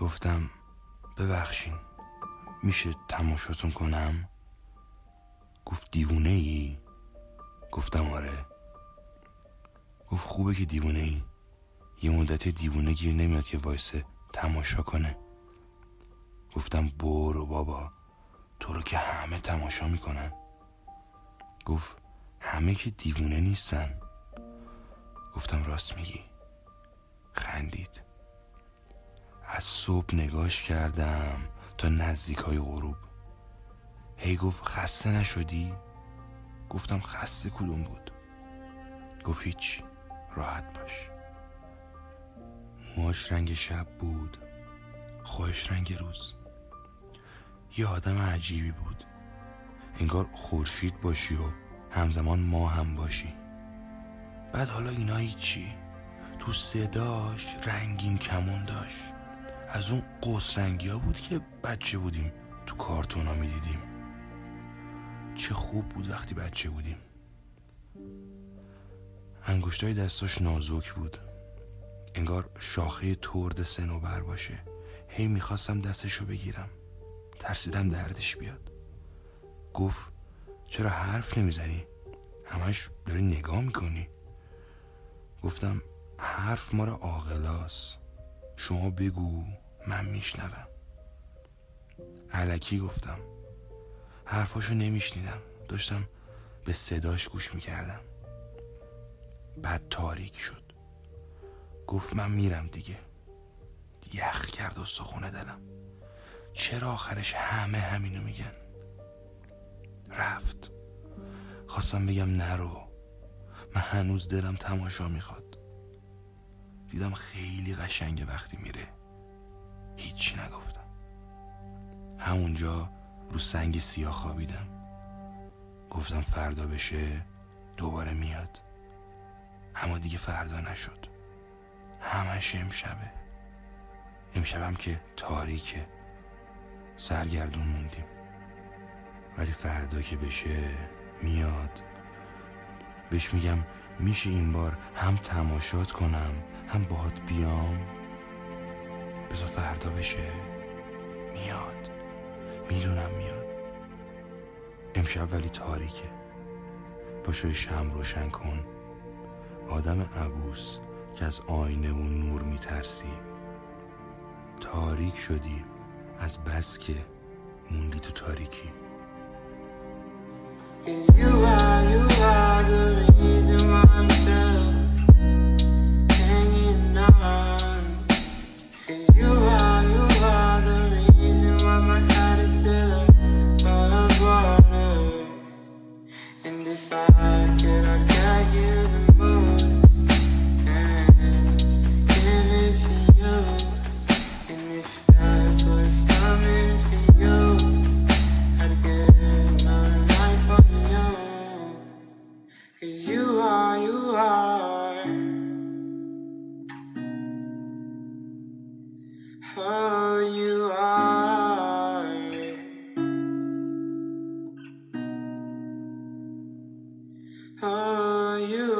گفتم ببخشین میشه تماشاتون کنم؟ گفت دیوونه ای گفتم آره. گفت خوبه که دیوونه ای یه مدت دیوونه گیر نمیاد که وایسه تماشا کنه. گفتم برو بابا تو رو که همه تماشا می‌کنن. گفت همه که دیوونه نیستن. گفتم راست میگی. خندید. صبح نگاش کردم تا نزدیک های غروب. هی گفت خسته نشدی؟ گفتم خسته کدوم بود؟ گفت هیچ راحت باش. موهاش رنگ شب بود خوش رنگ روز. یه آدم عجیبی بود. انگار خورشید باشی و همزمان ما هم باشی. بعد حالا اینا چی؟ تو صداش رنگین کمون داشت. از اون قوس رنگی ها بود که بچه بودیم تو کارتون ها می‌دیدیم. چه خوب بود وقتی بچه بودیم. انگشتای دستاش نازک بود. انگار شاخه ترد سنوبر باشه. هی می‌خواستم دستشو بگیرم. ترسیدم دردش بیاد. گفت چرا حرف نمی‌زنی؟ همش داری نگاه می‌کنی. گفتم حرف ما را عاقلاست. شما بگو من میشنوم. علکی گفتم. حرفاشو نمیشنیدم. داشتم به صداش گوش می‌کردم. بعد تاریک شد. گفت من میرم دیگه. یخ کرد و سخونه دلم. چرا آخرش همه همینو میگن؟ رفت. خواستم بگم نرو. من هنوز دلم تماشا می‌خواد. دیدم خیلی قشنگه وقتی میره. هیچی نگفتم. همونجا رو سنگ سیاه خوابیدم. گفتم فردا بشه دوباره میاد. اما دیگه فردا نشد. همش امشبه. امشبم که تاریکه. سرگردون موندیم. ولی فردا که بشه میاد. بهش میگم میشه این بار هم تماشات کنم هم باهات بیام؟ بذار فردا بشه. میاد. می‌دونم میاد. امشب ولی تاریکه. پاشو شم روشن کن. آدم عبوس که از آینه و نور میترسی. تاریک شدی. از بس که موندی تو تاریکی. how you are. How you